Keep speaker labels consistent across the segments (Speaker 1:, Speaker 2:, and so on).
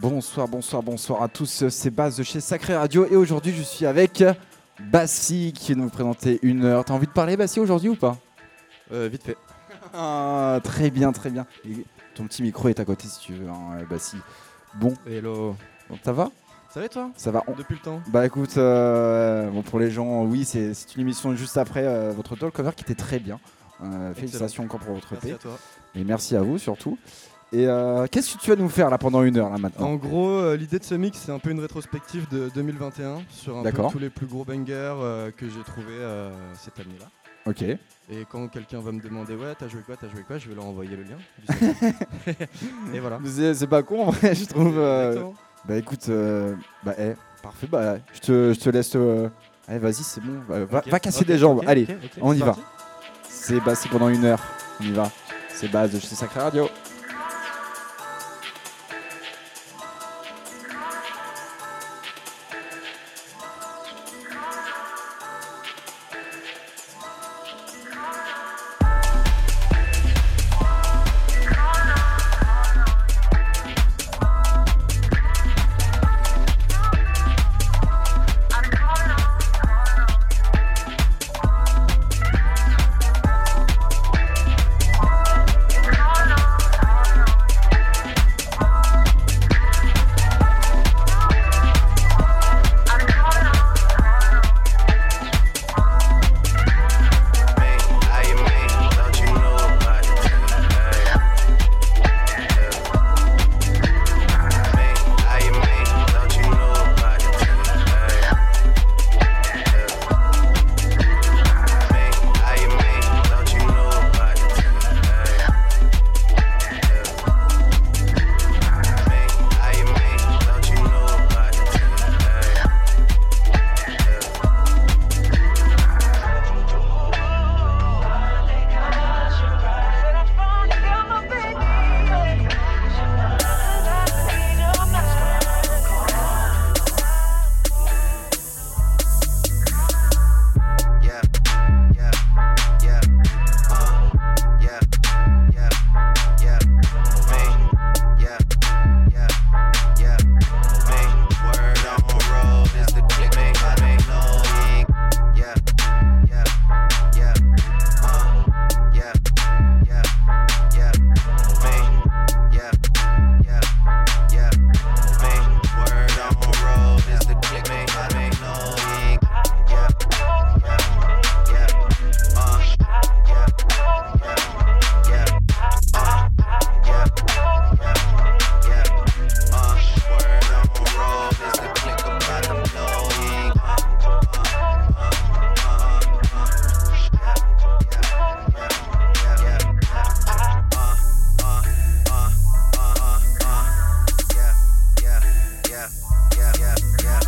Speaker 1: Bonsoir, bonsoir, bonsoir à tous. C'est Baz de chez Sacré Radio et aujourd'hui je suis avec Bassi qui nous présenter une heure. T'as envie de parler Bassi aujourd'hui ou pas?
Speaker 2: Euh, vite fait.
Speaker 1: Ah, Très bien, très bien. Et ton petit micro est à côté si tu veux, hein, Bassi. Bon,
Speaker 2: Hello.
Speaker 1: donc ça va?
Speaker 2: Ça va et toi?
Speaker 1: Ça va. On-
Speaker 2: Depuis le temps
Speaker 1: Bah écoute, euh, bon, pour les gens, oui, c'est une émission juste après euh, votre talk cover qui était très bien. Félicitations encore pour votre
Speaker 2: Merci à toi.
Speaker 1: et merci à vous surtout. Et euh, qu'est-ce que tu vas nous faire là pendant une heure là maintenant
Speaker 2: En gros, euh, l'idée de ce mix, c'est un peu une rétrospective de 2021 sur un peu
Speaker 1: D'accord.
Speaker 2: tous les plus gros bangers euh, que j'ai trouvés euh, cette année-là.
Speaker 1: Ok.
Speaker 2: Et quand quelqu'un va me demander ouais, t'as joué quoi, t'as joué quoi, je vais leur envoyer le lien. du et voilà.
Speaker 1: Mais C'est c'est pas con en vrai, je trouve. euh,
Speaker 2: Exactement.
Speaker 1: Bah écoute, euh, bah eh, parfait, bah je te, je te laisse. euh, Allez, vas-y, c'est bon, va, va-
Speaker 2: Ok,
Speaker 1: va casser
Speaker 2: ok,
Speaker 1: des jambes.
Speaker 2: ok,
Speaker 1: Allez,
Speaker 2: ok, ok,
Speaker 1: on y
Speaker 2: c'est
Speaker 1: va.
Speaker 2: parti.
Speaker 1: c'est bah, c'est pendant une heure. On y va. C'est base de chez Sacré Radio.
Speaker 3: yeah, yeah, yeah.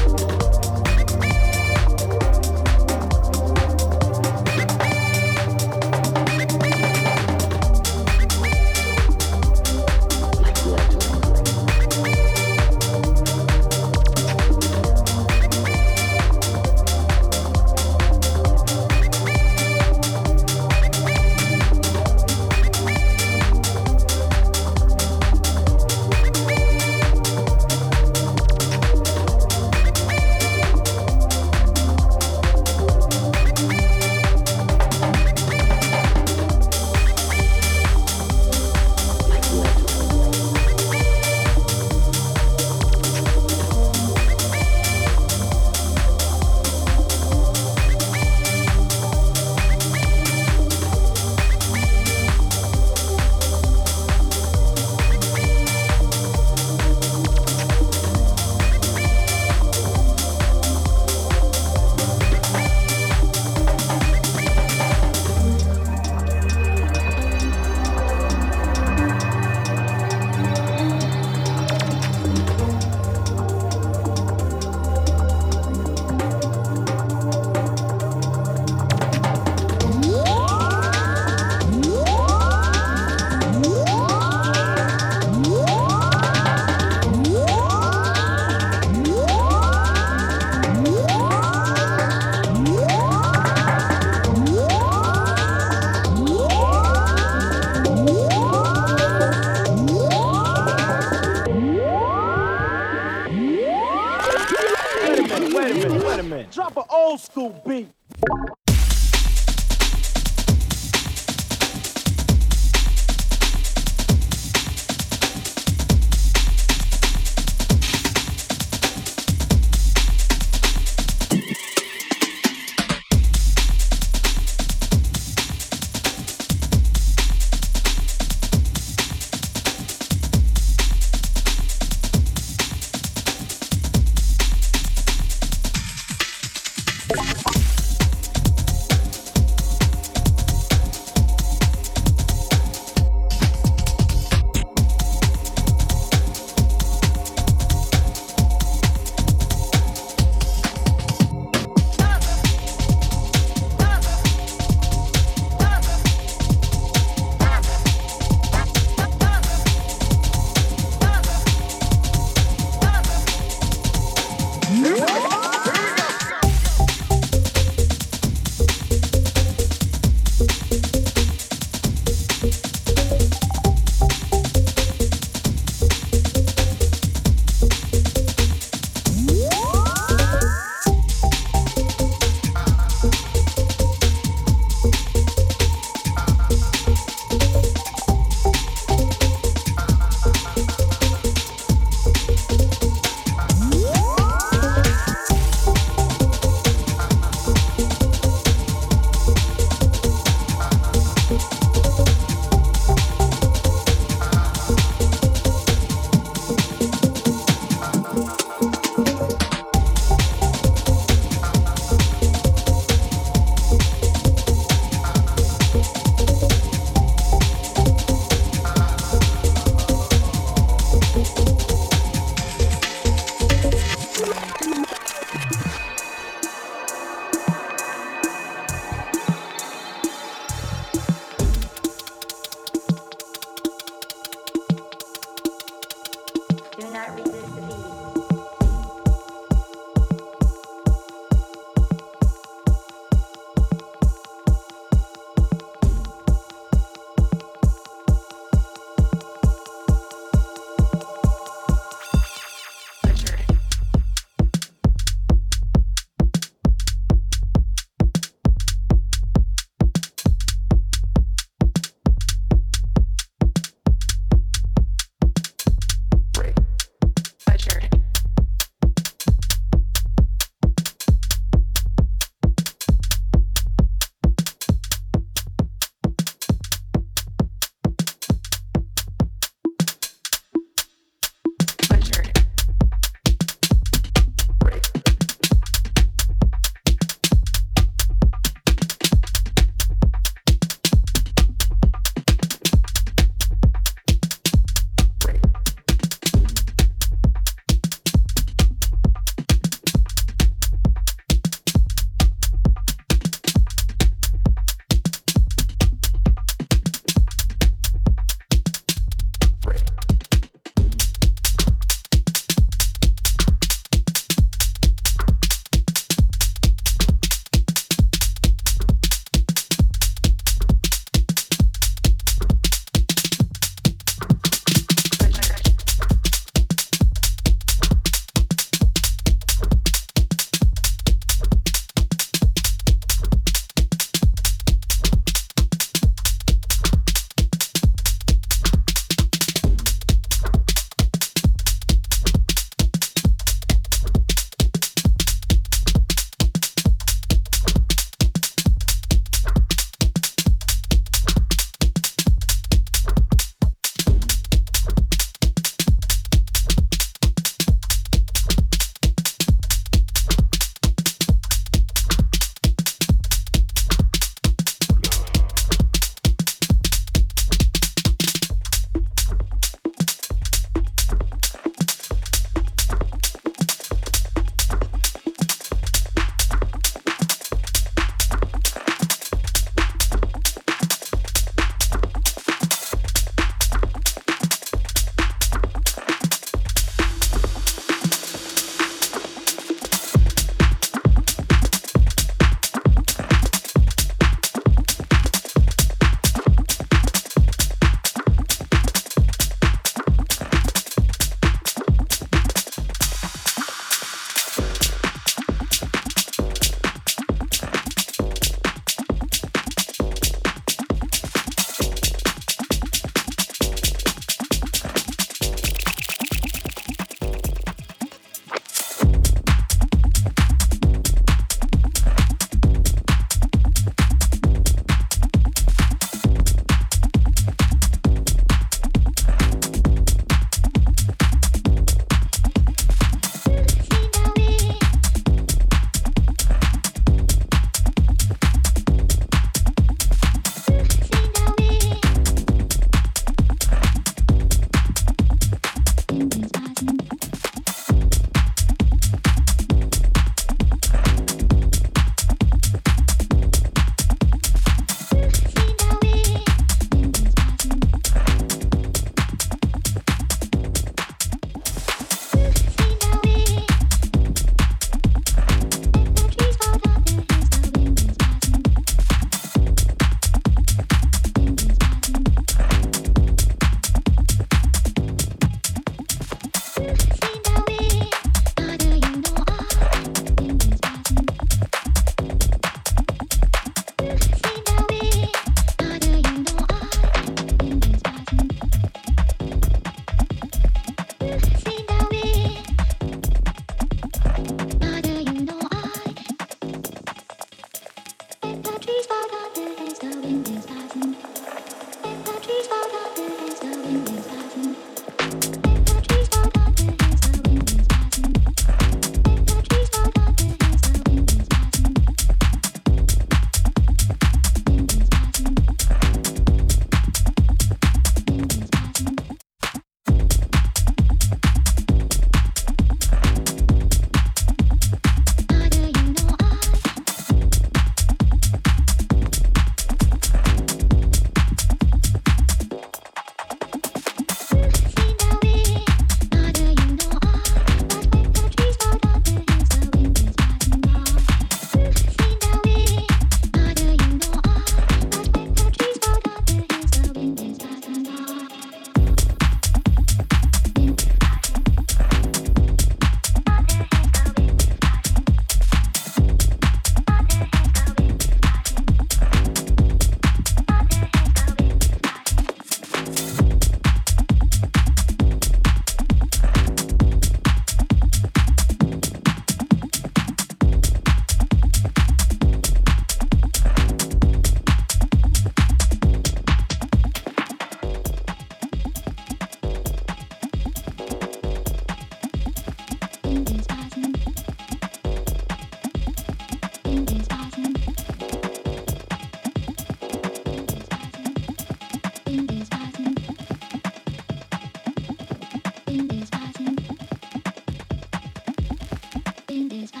Speaker 3: in this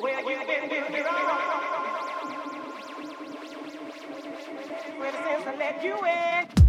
Speaker 3: Where the sins let you in.